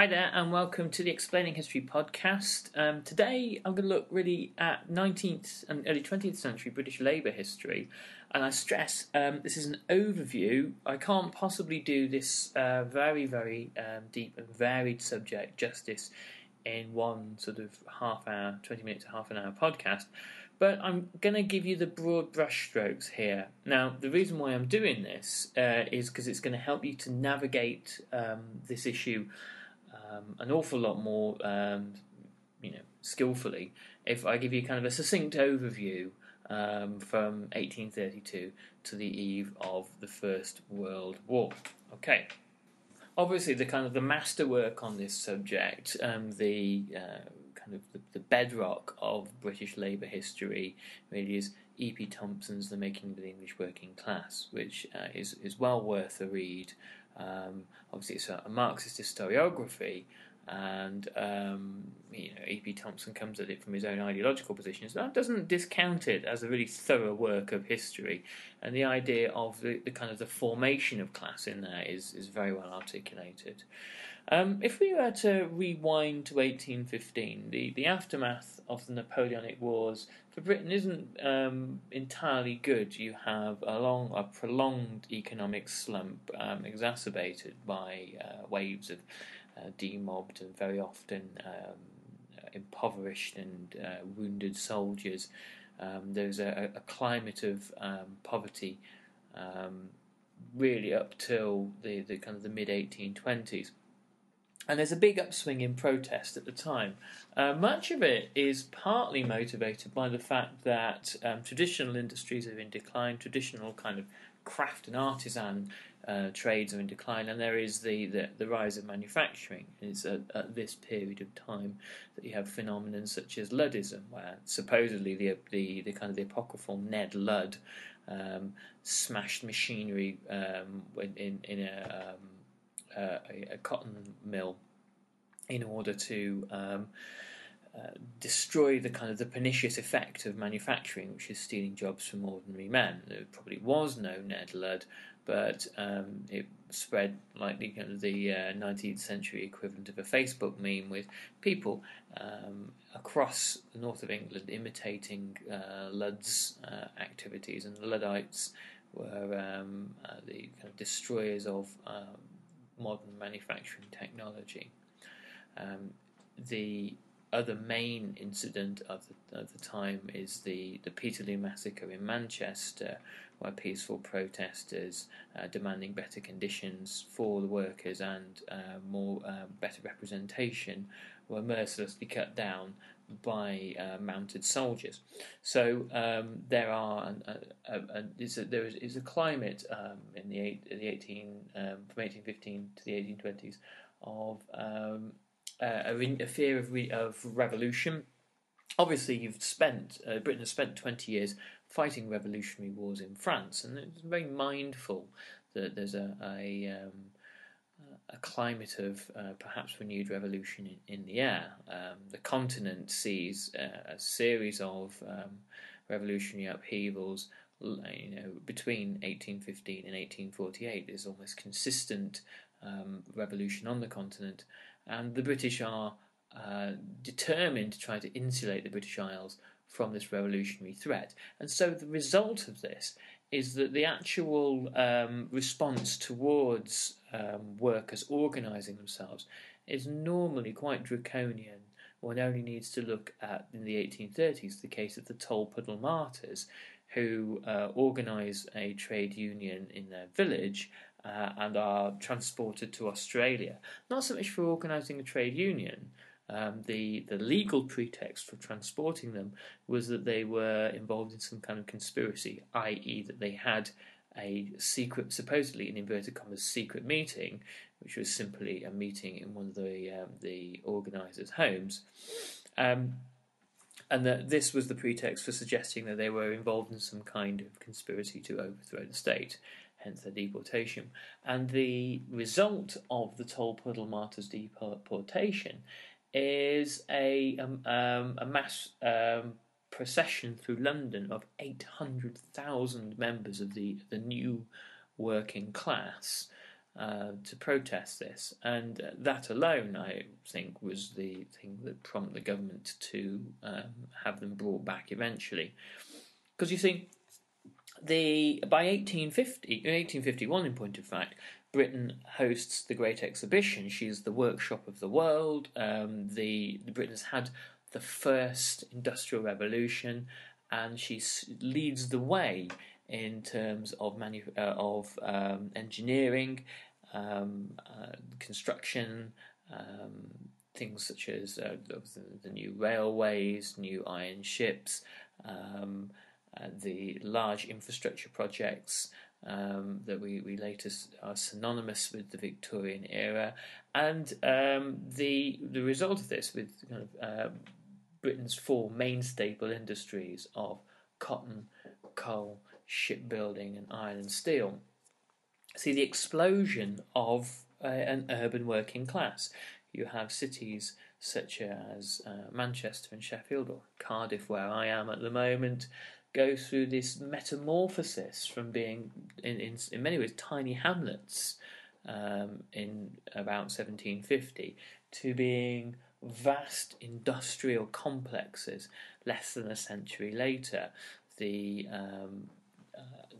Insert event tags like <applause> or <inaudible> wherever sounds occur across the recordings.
Hi there, and welcome to the Explaining History podcast. Um, today, I'm going to look really at 19th and early 20th century British Labour history. And I stress um, this is an overview. I can't possibly do this uh, very, very um, deep and varied subject justice in one sort of half hour, 20 minutes to half an hour podcast. But I'm going to give you the broad brushstrokes here. Now, the reason why I'm doing this uh, is because it's going to help you to navigate um, this issue um, an awful lot more, um, you know, skillfully. If I give you kind of a succinct overview um, from 1832 to the eve of the First World War. Okay. Obviously, the kind of the masterwork on this subject, um, the uh, kind of the, the, bedrock of British labour history, really is E.P. Thompson's *The Making of the English Working Class*, which uh, is is well worth a read. Um, obviously, it's a, a Marxist historiography, and um, you know, E.P. Thompson comes at it from his own ideological positions. That doesn't discount it as a really thorough work of history, and the idea of the, the kind of the formation of class in there is is very well articulated. Um, if we were to rewind to 1815, the, the aftermath of the Napoleonic Wars for Britain isn't um, entirely good. You have a long, a prolonged economic slump, um, exacerbated by uh, waves of uh, demobbed and very often um, impoverished and uh, wounded soldiers. Um, there's a, a, climate of um, poverty really up till the, the kind of the mid 1820s. And there's a big upswing in protest at the time. Uh, much of it is partly motivated by the fact that um, traditional industries are in decline, traditional kind of craft and artisan uh, trades are in decline, and there is the, the, the rise of manufacturing. It's at, at, this period of time that you have phenomena such as Luddism, where supposedly the the, the kind of the apocryphal Ned Ludd um, smashed machinery um, in in a, um, a, a, cotton mill in order to um, uh, destroy the kind of the pernicious effect of manufacturing, which is stealing jobs from ordinary men. There probably was no Ned Ludd, but um, it spread like the, kind of the uh, 19th century equivalent of a Facebook meme with people um, across the north of England imitating uh, Ludd's uh, activities, and the Luddites were um, uh, the kind of destroyers of um, modern manufacturing technology. Um, the other main incident of the, of the time is the, the Peterloo massacre in Manchester, where peaceful protesters uh, demanding better conditions for the workers and uh, more uh, better representation were mercilessly cut down by uh, mounted soldiers. So um, there are a, a, a, is there is, is, a climate um, in the, eight, the 18 um, from 1815 to the 1820s of um, a, a, fear of, re, of revolution. Obviously, you've spent uh, Britain has spent 20 years fighting revolutionary wars in France, and it's very mindful that there's a a, climate of uh, perhaps renewed revolution in, in the air. Um, the continent sees uh, a series of um, revolutionary upheavals. You know, between 1815 and 1848, there's almost consistent um, revolution on the continent, and the British are uh, determined to try to insulate the British Isles from this revolutionary threat. And so the result of this is that the actual um, response towards um, workers organising themselves is normally quite draconian. One only needs to look at, in the 1830s, the case of the Tolpuddle Martyrs, who uh, organise a trade union in their village uh, and are transported to Australia. Not so much for organising a trade union. Um, the the legal pretext for transporting them was that they were involved in some kind of conspiracy, i.e., that they had a secret, supposedly in inverted commas, secret meeting, which was simply a meeting in one of the um, the organisers' homes. Um, and that this was the pretext for suggesting that they were involved in some kind of conspiracy to overthrow the state, hence their deportation. And the result of the Tolpuddle Martyrs' deportation is a um, um, a mass um, procession through London of eight hundred thousand members of the the new working class uh, to protest this, and that alone, I think, was the thing that prompted the government to um, have them brought back eventually. Because you see, the by 1850, 1851, in point of fact, Britain hosts the Great Exhibition. She's the workshop of the world. Um, the, the Britain has had the first industrial revolution, and she leads the way in terms of manu- uh, of um, engineering, um, uh, construction, um, things such as uh, the, the, new railways, new iron ships, um, uh, the large infrastructure projects um, that we, we later are synonymous with the Victorian era, and um, the the result of this with kind of uh, Britain's four main staple industries of cotton, coal, shipbuilding, and iron and steel. See the explosion of uh, an urban working class. You have cities such as uh, Manchester and Sheffield, or Cardiff, where I am at the moment, go through this metamorphosis from being, in, in, in many ways, tiny hamlets um, in about 1750 to being vast industrial complexes less than a century later. The um, uh,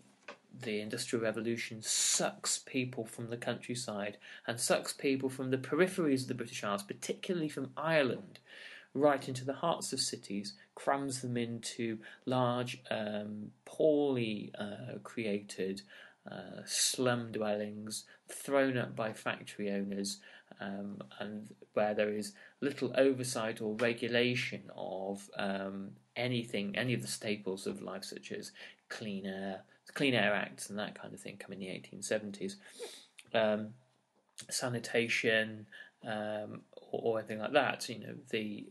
the Industrial Revolution sucks people from the countryside and sucks people from the peripheries of the British Isles, particularly from Ireland, right into the hearts of cities, crams them into large, um, poorly uh, created uh, slum dwellings thrown up by factory owners, um, and where there is little oversight or regulation of um, anything, any of the staples of life, such as clean air, Clean Air Acts, and that kind of thing, come in the 1870s. Um, sanitation, um, or, anything like that. You know, the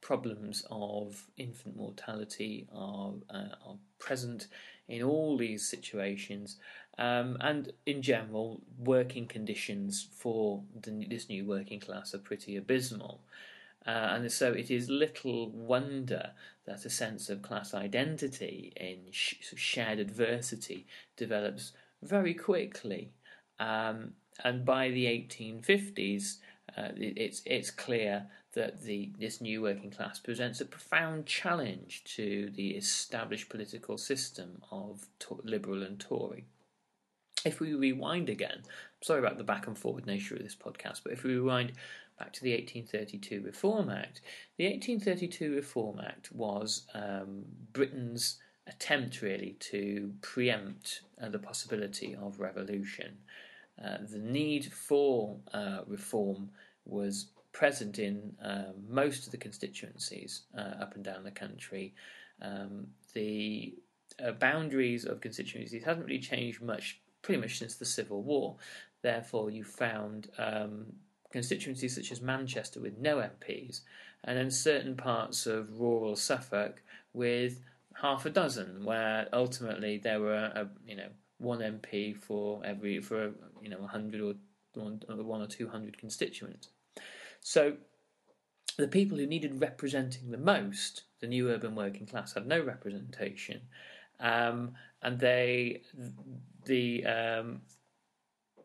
problems of infant mortality are uh, are present in all these situations, um, and in general, working conditions for the, this new working class are pretty abysmal. Uh, and so it is little wonder that a sense of class identity in sh- shared adversity develops very quickly. Um, and by the 1850s, uh, it's it's clear that the this new working class presents a profound challenge to the established political system of to- Liberal and Tory. If we rewind again, sorry about the back and forward nature of this podcast, but if we rewind back to the 1832 Reform Act, the 1832 Reform Act was um, Britain's attempt really to preempt uh, the possibility of revolution. Uh, the need for uh, reform was present in uh, most of the constituencies uh, up and down the country. Um, the uh, boundaries of constituencies hasn't really changed much, pretty much since the Civil War. Therefore, you found um, constituencies such as Manchester with no MPs, and then certain parts of rural Suffolk with half a dozen, where ultimately there were, a, you know, one MP for every for you know 100 or one, one or 200 constituents. So the people who needed representing the most, the new urban working class, had no representation, um, and they the um,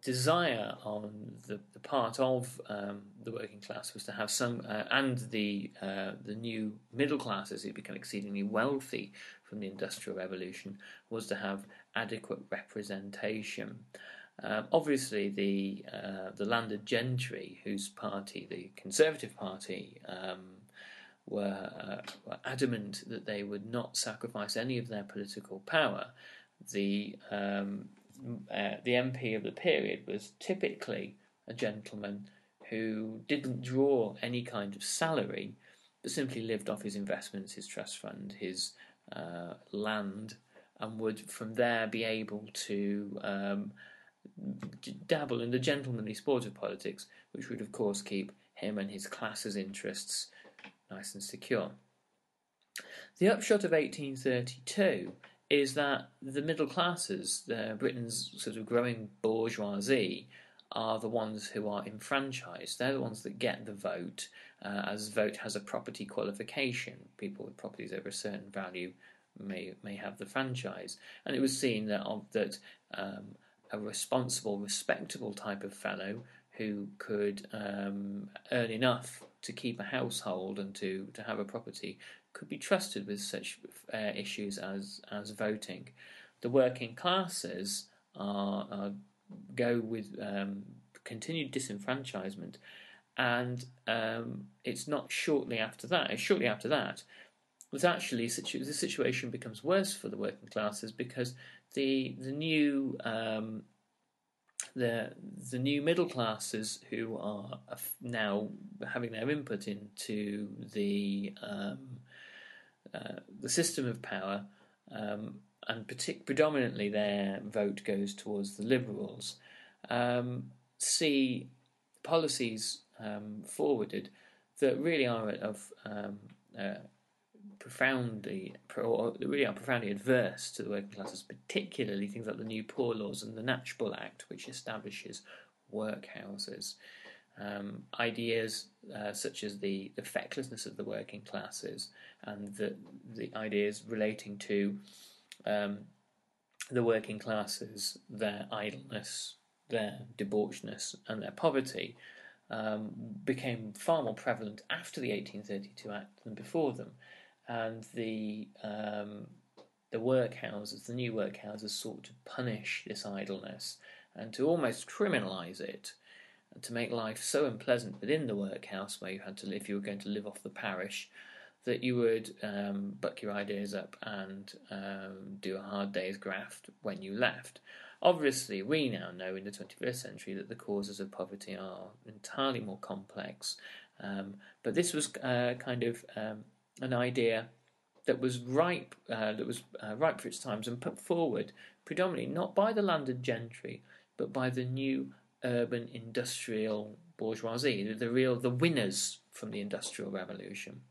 desire on the, the part of um, the working class was to have some, uh, and the uh, the new middle classes who become exceedingly wealthy from the industrial revolution, was to have adequate representation. Um, obviously, the uh, the landed gentry, whose party, the Conservative Party, um, were, uh, were, adamant that they would not sacrifice any of their political power. The um, uh, the MP of the period was typically a gentleman who didn't draw any kind of salary, but simply lived off his investments, his trust fund, his uh, land, and would from there be able to um, dabble in the gentlemanly sport of politics, which would, of course, keep him and his class's interests nice and secure. The upshot of 1832 is that the middle classes, the Britain's sort of growing bourgeoisie, are the ones who are enfranchised. They're the ones that get the vote, uh, as vote has a property qualification. People with properties over a certain value may may have the franchise, and it was seen that that um, a responsible, respectable type of fellow who could um, earn enough to keep a household and to, to have a property could be trusted with such uh, issues as as voting. The working classes are, are go with um, continued disenfranchisement, and um, it's not shortly after that. It's shortly after that that actually situ- the situation becomes worse for the working classes because the the new um, the the new middle classes who are now having their input into the um, uh, the system of power um, and partic- predominantly their vote goes towards the Liberals, um, see policies um, forwarded that really are of um, uh, profoundly, or really are profoundly adverse to the working classes, particularly things like the New Poor Laws and the Knatchbull Act, which establishes workhouses. Um, ideas uh, such as the, the fecklessness of the working classes and the, the ideas relating to um, the working classes, their idleness, their debauchness, and their poverty um, became far more prevalent after the 1832 Act than before them, and the um, the workhouses, the new workhouses, sought to punish this idleness and to almost criminalise it, and to make life so unpleasant within the workhouse where you had to, if you were going to live off the parish, that you would um, buck your ideas up and um, do a hard day's graft when you left. Obviously, we now know in the 21st century that the causes of poverty are entirely more complex, um, but this was uh, kind of um, an idea that was ripe, uh, that was uh, ripe for its times and put forward predominantly not by the landed gentry, but by the new urban industrial bourgeoisie, the, real the winners from the industrial revolution.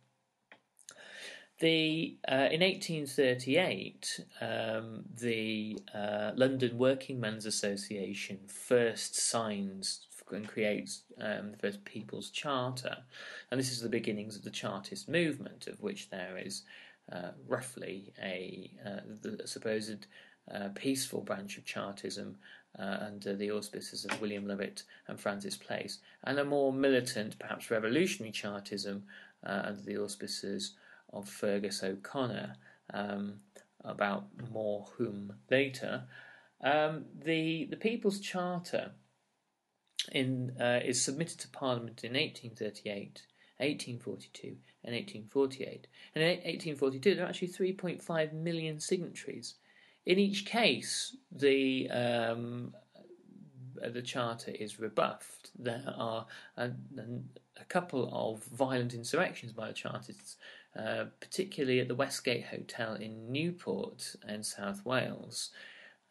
The uh, in 1838, um, the uh, London Working Men's Association first signs and creates um, the first People's Charter, and this is the beginnings of the Chartist movement, of which there is uh, roughly a uh, the supposed uh, peaceful branch of Chartism uh, under the auspices of William Lovett and Francis Place, and a more militant, perhaps revolutionary Chartism under the auspices of Feargus O'Connor, um, about more whom later. Um, the the People's Charter in uh, is submitted to Parliament in 1838, 1842, and 1848. And in 1842, there are actually 3.5 million signatories. In each case, the um, the charter is rebuffed. There are a, a, couple of violent insurrections by the Chartists uh, particularly at the Westgate Hotel in Newport in South Wales.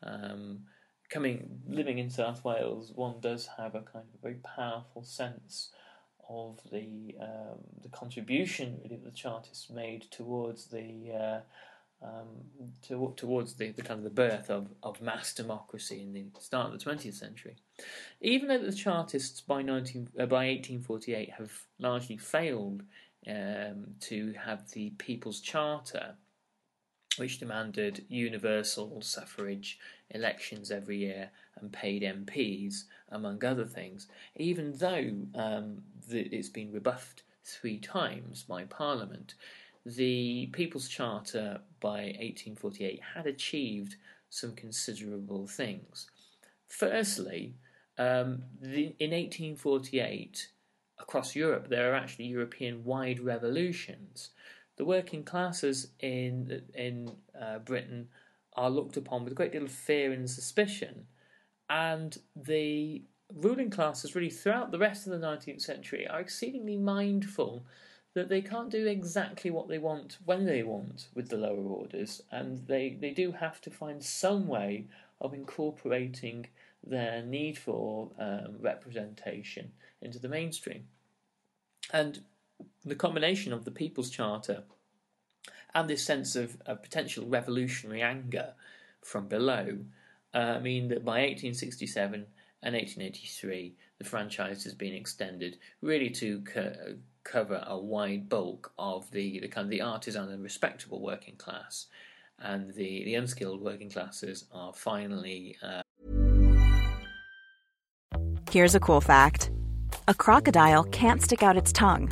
Um, coming living in South Wales, one does have a kind of a very powerful sense of the um, the contribution really that the Chartists made towards the uh, um, to, towards the, the, kind of the birth of, of mass democracy in the start of the 20th century. Even though the Chartists by 19 uh, by 1848 have largely failed um, to have the People's Charter, which demanded universal suffrage, elections every year, and paid MPs, among other things, even though um, the, it's been rebuffed three times by Parliament. The People's Charter by 1848 had achieved some considerable things. Firstly, um, the, in 1848, across Europe, there are actually European wide revolutions. The working classes in, in uh, Britain are looked upon with a great deal of fear and suspicion, and the ruling classes, really throughout the rest of the 19th century, are exceedingly mindful that they can't do exactly what they want when they want with the lower orders, and they, they do have to find some way of incorporating their need for um, representation into the mainstream. And the combination of the People's Charter and this sense of, of potential revolutionary anger from below uh, mean that by 1867 and 1883, the franchise has been extended really to co- cover a wide bulk of the, the kind of the artisan and respectable working class, and the, the unskilled working classes are finally. Uh... Here's a cool fact: a crocodile can't stick out its tongue.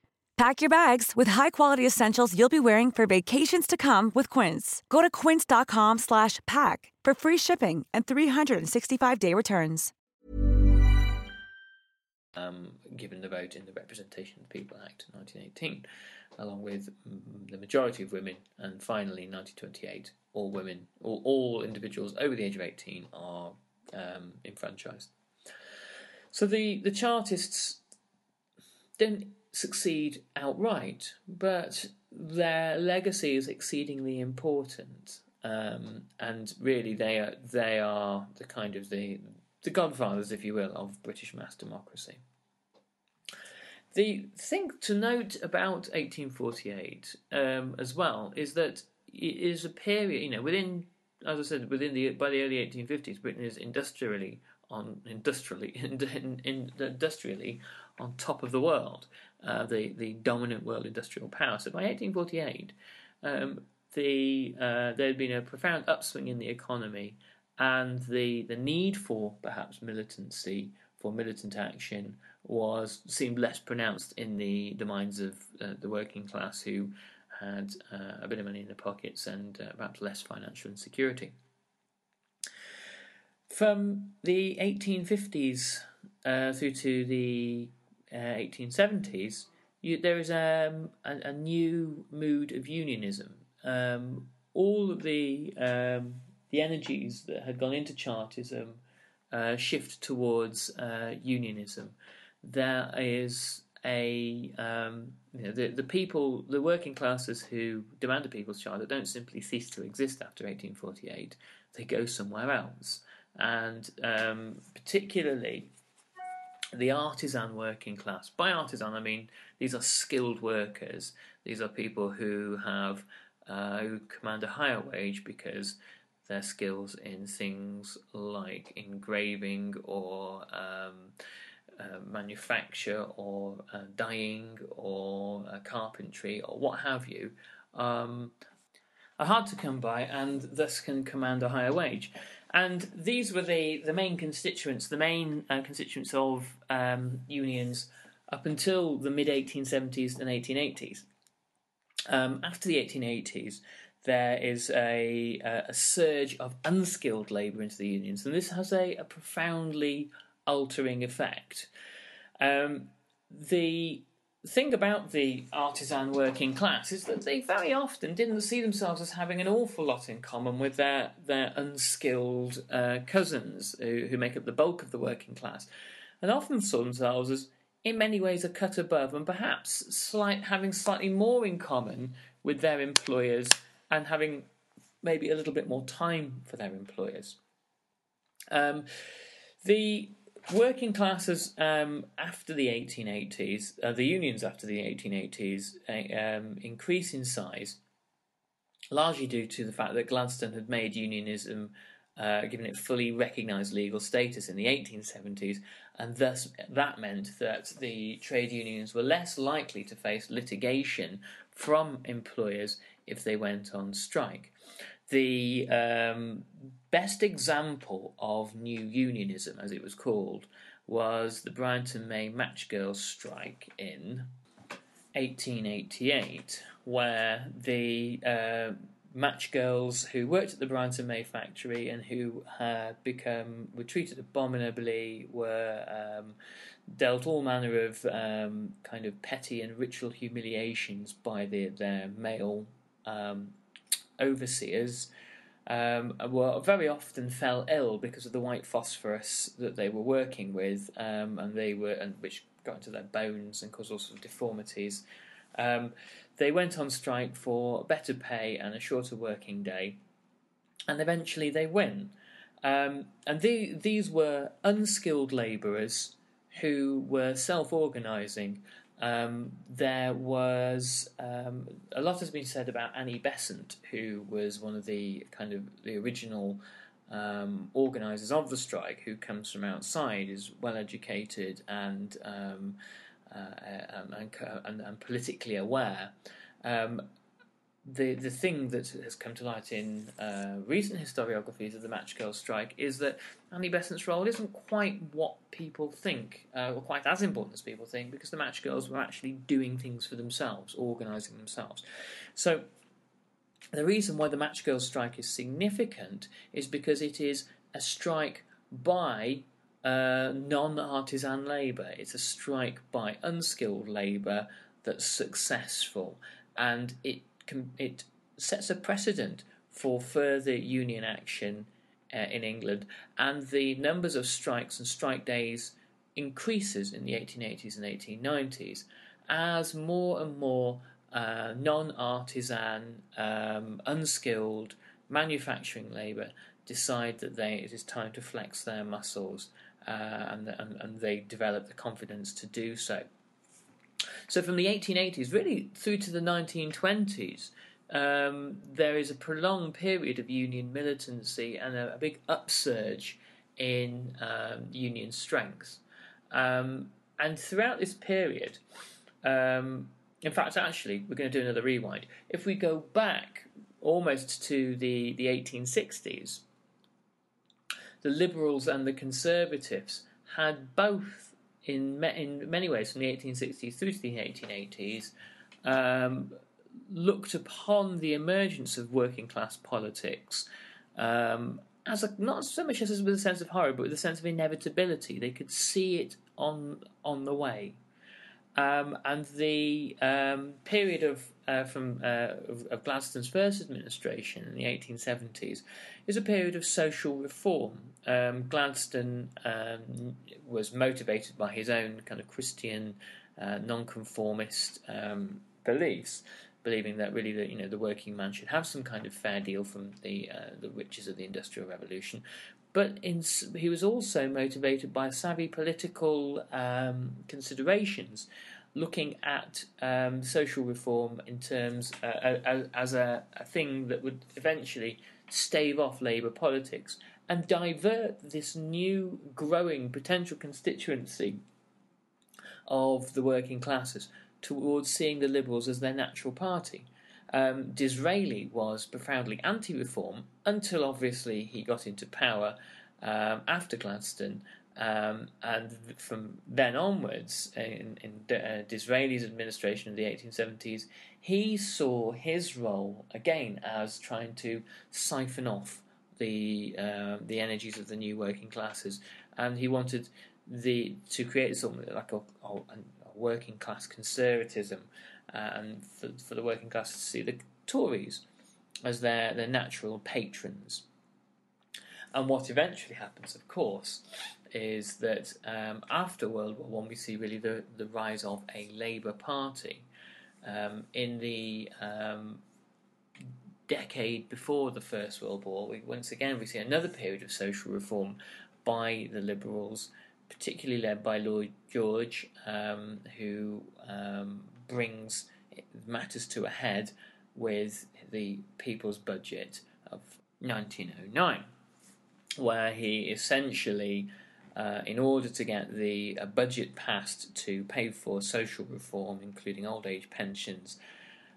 Pack your bags with high-quality essentials you'll be wearing for vacations to come with Quince. Go to quince.com slash pack for free shipping and 365-day returns. Um, given the vote in the Representation of the People Act 1918, along with the majority of women, and finally 1928, all women, all, all individuals over the age of 18 are um, enfranchised. So the, the Chartists don't succeed outright, but their legacy is exceedingly important, um, and really they are they are the kind of the the godfathers, if you will, of British mass democracy. The thing to note about 1848 um, as well is that it is a period, you know, within, as I said, within the by the early 1850s, Britain is industrially on industrially <laughs> in, in, in, industrially on top of the world, uh, the the dominant world industrial power. So by 1848, um, the uh, there had been a profound upswing in the economy, and the the need for perhaps militancy for militant action was seemed less pronounced in the the minds of uh, the working class who had uh, a bit of money in their pockets and uh, perhaps less financial insecurity. From the 1850s uh, through to the 1870s, uh, you, there is um, a, a, new mood of unionism. Um, all of the um, the energies that had gone into Chartism uh, shift towards uh, unionism. There is a um, you know, the the people, the working classes who demand a people's charter don't simply cease to exist after 1848. They go somewhere else, and um, particularly the artisan working class. By artisan, I mean these are skilled workers. These are people who have uh, who command a higher wage because their skills in things like engraving or um, uh, manufacture or uh, dyeing or uh, carpentry or what have you um, are hard to come by and thus can command a higher wage. And these were the, the main constituents, the main uh, constituents of um, unions up until the mid 1870s and 1880s. Um, after the 1880s, there is a, a surge of unskilled labour into the unions, and this has a, a profoundly altering effect. Um, the thing about the artisan working class is that they very often didn't see themselves as having an awful lot in common with their their unskilled uh, cousins who, who make up the bulk of the working class, and often saw themselves as in many ways a cut above and perhaps slight having slightly more in common with their employers and having maybe a little bit more time for their employers. Um, the working classes um, after the 1880s, uh, the unions after the 1880s, uh, um, increase in size, largely due to the fact that Gladstone had made unionism, uh, given it fully recognised legal status in the 1870s, and thus that meant that the trade unions were less likely to face litigation from employers if they went on strike. The um, best example of new unionism, as it was called, was the Bryant and May Match Girls strike in 1888, where the uh, match girls who worked at the Bryant and May factory and who had become were treated abominably, were um, dealt all manner of um, kind of petty and ritual humiliations by the, their male um, overseers um, were very often fell ill because of the white phosphorus that they were working with, um, and they were and which got into their bones and caused all sorts of deformities. Um, they went on strike for better pay and a shorter working day, and eventually they win. Um, and the, these were unskilled labourers who were self-organising um, there was um, a lot has been said about Annie Besant, who was one of the kind of the original um, organisers of the strike, who comes from outside, is well educated and um, uh, um, and, and, and, politically aware. Um, the the thing that has come to light in uh, recent historiographies of the Match Girl strike is that Annie Besant's role isn't quite what people think, uh, or quite as important as people think, because the Match Girls were actually doing things for themselves, organising themselves. So the reason why the Match Girl strike is significant is because it is a strike by uh, non-artisan labour. It's a strike by unskilled labour that's successful, and it it sets a precedent for further union action uh, in England, and the numbers of strikes and strike days increases in the 1880s and 1890s as more and more uh, non-artisan, um, unskilled manufacturing labour decide that they it is time to flex their muscles, uh, and, and and they develop the confidence to do so. So from the 1880s, really through to the 1920s, um, there is a prolonged period of union militancy and a, a big upsurge in um, union strength. Um, and throughout this period, um, in fact, actually, we're going to do another rewind. If we go back almost to the, the 1860s, the Liberals and the Conservatives had both in in many ways from the 1860s through to the 1880s um, looked upon the emergence of working class politics um, as a, not so much as with a sense of horror, but with a sense of inevitability. They could see it on on the way, um, and the um, period of uh, from uh, of, of, Gladstone's first administration in the 1870s is a period of social reform. Um, Gladstone um, was motivated by his own kind of Christian, uh, nonconformist um, beliefs, believing that really the you know the working man should have some kind of fair deal from the uh, the riches of the Industrial Revolution. But in, he was also motivated by savvy political um, considerations looking at um, social reform in terms uh, as a, a, thing that would eventually stave off Labour politics and divert this new growing potential constituency of the working classes towards seeing the Liberals as their natural party. Um, Disraeli was profoundly anti reform until obviously he got into power um, after Gladstone Um, and from then onwards, in, in uh, Disraeli's administration of the 1870s, he saw his role again as trying to siphon off the uh, the energies of the new working classes, and he wanted the to create something like a, a, a working class conservatism, and for, for the working class to see the Tories as their their natural patrons. And what eventually happens, of course, is that um, after World War One, we see really the, the rise of a Labour Party. Um, in the um, decade before the First World War, we, once again we see another period of social reform by the Liberals, particularly led by Lloyd George, um, who um, brings matters to a head with the People's Budget of 1909, where he essentially uh, in order to get the uh, budget passed to pay for social reform, including old age pensions,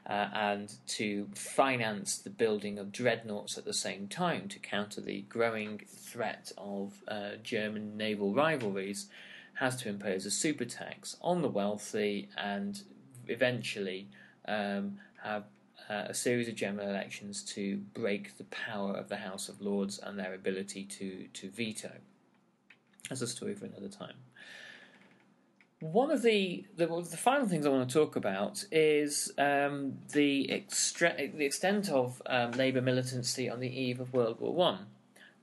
uh, and to finance the building of dreadnoughts at the same time to counter the growing threat of uh, German naval rivalries, has to impose a super tax on the wealthy and eventually um, have uh, a series of general elections to break the power of the House of Lords and their ability to, to veto. That's a story for another time. One of the, the, the final things I want to talk about is um, the extra, the extent of um, Labour militancy on the eve of World War One.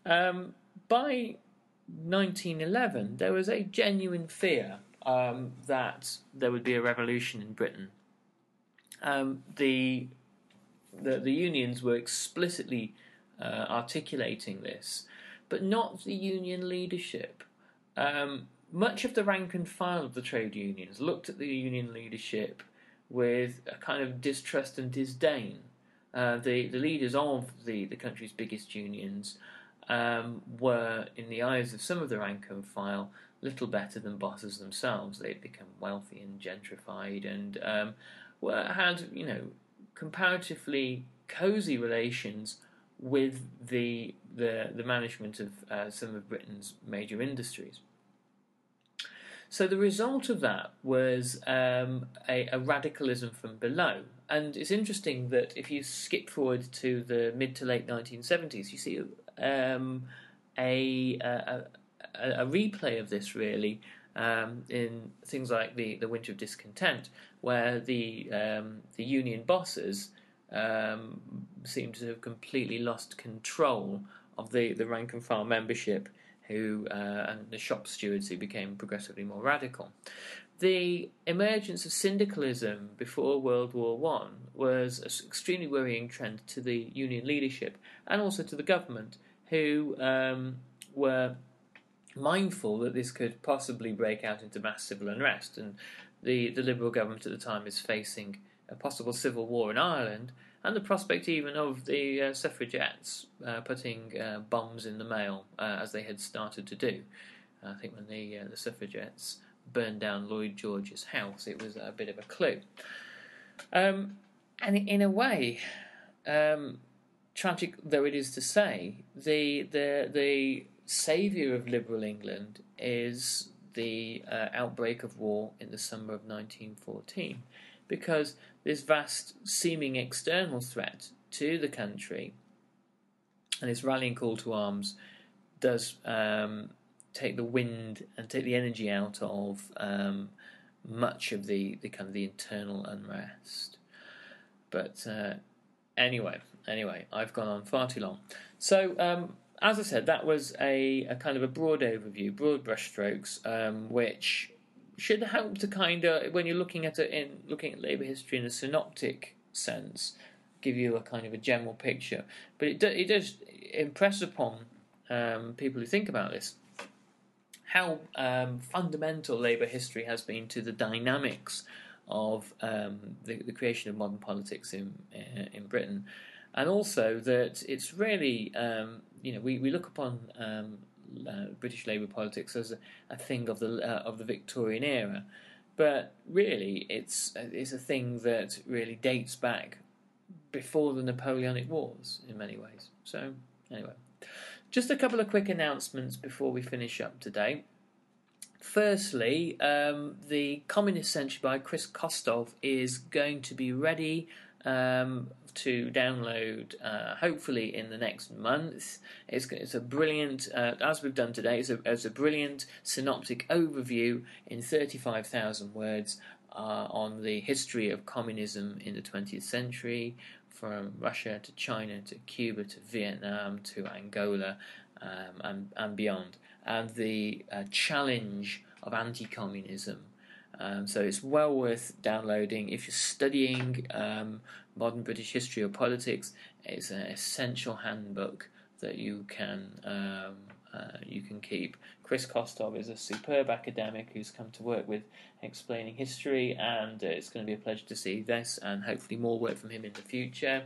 Um, by 1911, there was a genuine fear um, that there would be a revolution in Britain. Um, the, the the unions were explicitly uh, articulating this, but not the union leadership. Um, much of the rank and file of the trade unions looked at the union leadership with a kind of distrust and disdain. Uh, the, the leaders of the, the country's biggest unions um, were, in the eyes of some of the rank and file, little better than bosses themselves. They had become wealthy and gentrified and um, were, had, you know, comparatively cozy relations with the the, the management of uh, some of Britain's major industries. So the result of that was um, a, a, radicalism from below. And it's interesting that if you skip forward to the mid to late 1970s, you see um, a, a, a, replay of this really um, in things like the, the Winter of Discontent, where the, um, the union bosses um, seem to have completely lost control of the, the rank and file membership who uh, and the shop stewards who became progressively more radical. The emergence of syndicalism before World War One was an extremely worrying trend to the union leadership and also to the government, who um, were mindful that this could possibly break out into mass civil unrest. And the, the Liberal government at the time is facing a possible civil war in Ireland and the prospect even of the uh, suffragettes uh, putting uh, bombs in the mail uh, as they had started to do. I think when the uh, the suffragettes burned down Lloyd George's house, it was a bit of a clue. Um, and in a way, um, tragic though it is to say, the the the saviour of liberal England is the uh, outbreak of war in the summer of 1914 because this vast seeming external threat to the country and this rallying call to arms does um, take the wind and take the energy out of um, much of the, the kind of the internal unrest. But uh, anyway, anyway, I've gone on far too long. So um, as I said, that was a, a, kind of a broad overview, broad brushstrokes, um, which should help to kind of when you're looking at it in looking at labour history in a synoptic sense, give you a kind of a general picture. But it do, it does impress upon um, people who think about this how um, fundamental labour history has been to the dynamics of um, the, the, creation of modern politics in uh, in Britain, and also that it's really um, you know we, we look upon um, uh, British Labour politics as a, a thing of the uh, of the Victorian era, but really it's it's a thing that really dates back before the Napoleonic Wars in many ways. So anyway, just a couple of quick announcements before we finish up today. Firstly, um, the Communist Century by Chris Kostov is going to be ready um, to download uh, hopefully in the next month. It's, it's a brilliant, uh, as we've done today, it's a, it's a brilliant synoptic overview in 35,000 words uh, on the history of communism in the 20th century, from Russia to China to Cuba to Vietnam to Angola um, and, and beyond, and the uh, challenge of anti communism. Um, so it's well worth downloading if you're studying um, modern British history or politics. It's an essential handbook that you can um, uh, you can keep. Chris Kostov is a superb academic who's come to work with explaining history, and uh, it's going to be a pleasure to see this and hopefully more work from him in the future.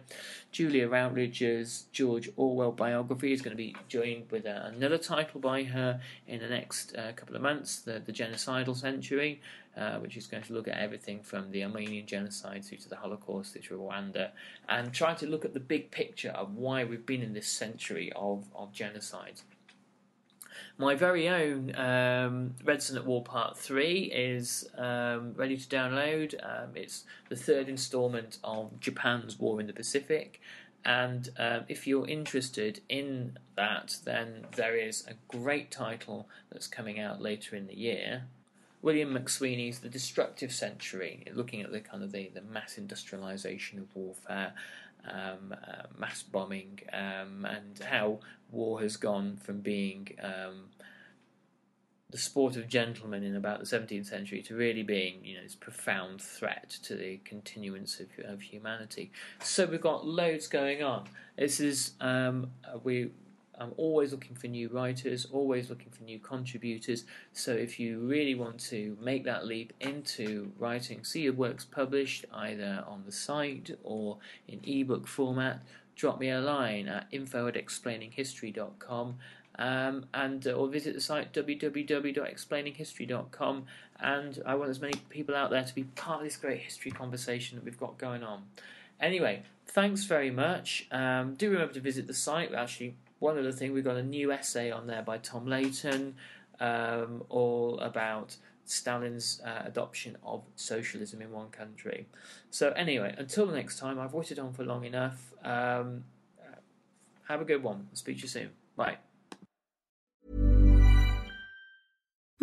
Julia Routledge's George Orwell biography is going to be joined with uh, another title by her in the next uh, couple of months, the, the Genocidal Century, uh, which is going to look at everything from the Armenian genocide through to the Holocaust, through to Rwanda, and try to look at the big picture of why we've been in this century of, of genocides. My very own um, Red Sun at War Part 3 is um, ready to download. Um, it's the third installment of Japan's War in the Pacific. And um, if you're interested in that, then there is a great title that's coming out later in the year. William McSweeney's The Destructive Century, looking at the kind of the, the mass industrialization of warfare um, uh, mass bombing, um, and how war has gone from being um, the sport of gentlemen in about the 17th century to really being, you know, this profound threat to the continuance of, of humanity. So we've got loads going on. This is um, we I'm always looking for new writers, always looking for new contributors. So if you really want to make that leap into writing, see your works published either on the site or in ebook format, drop me a line at info at explaininghistory.com um, and uh, or visit the site www.explaininghistory.com and I want as many people out there to be part of this great history conversation that we've got going on. Anyway, thanks very much. Um, do remember to visit the site. Actually one other thing, we've got a new essay on there by Tom Layton, um, all about Stalin's uh, adoption of socialism in one country. So, anyway, until next time, I've waited on for long enough. Um, have a good one. Speak to you soon. Bye.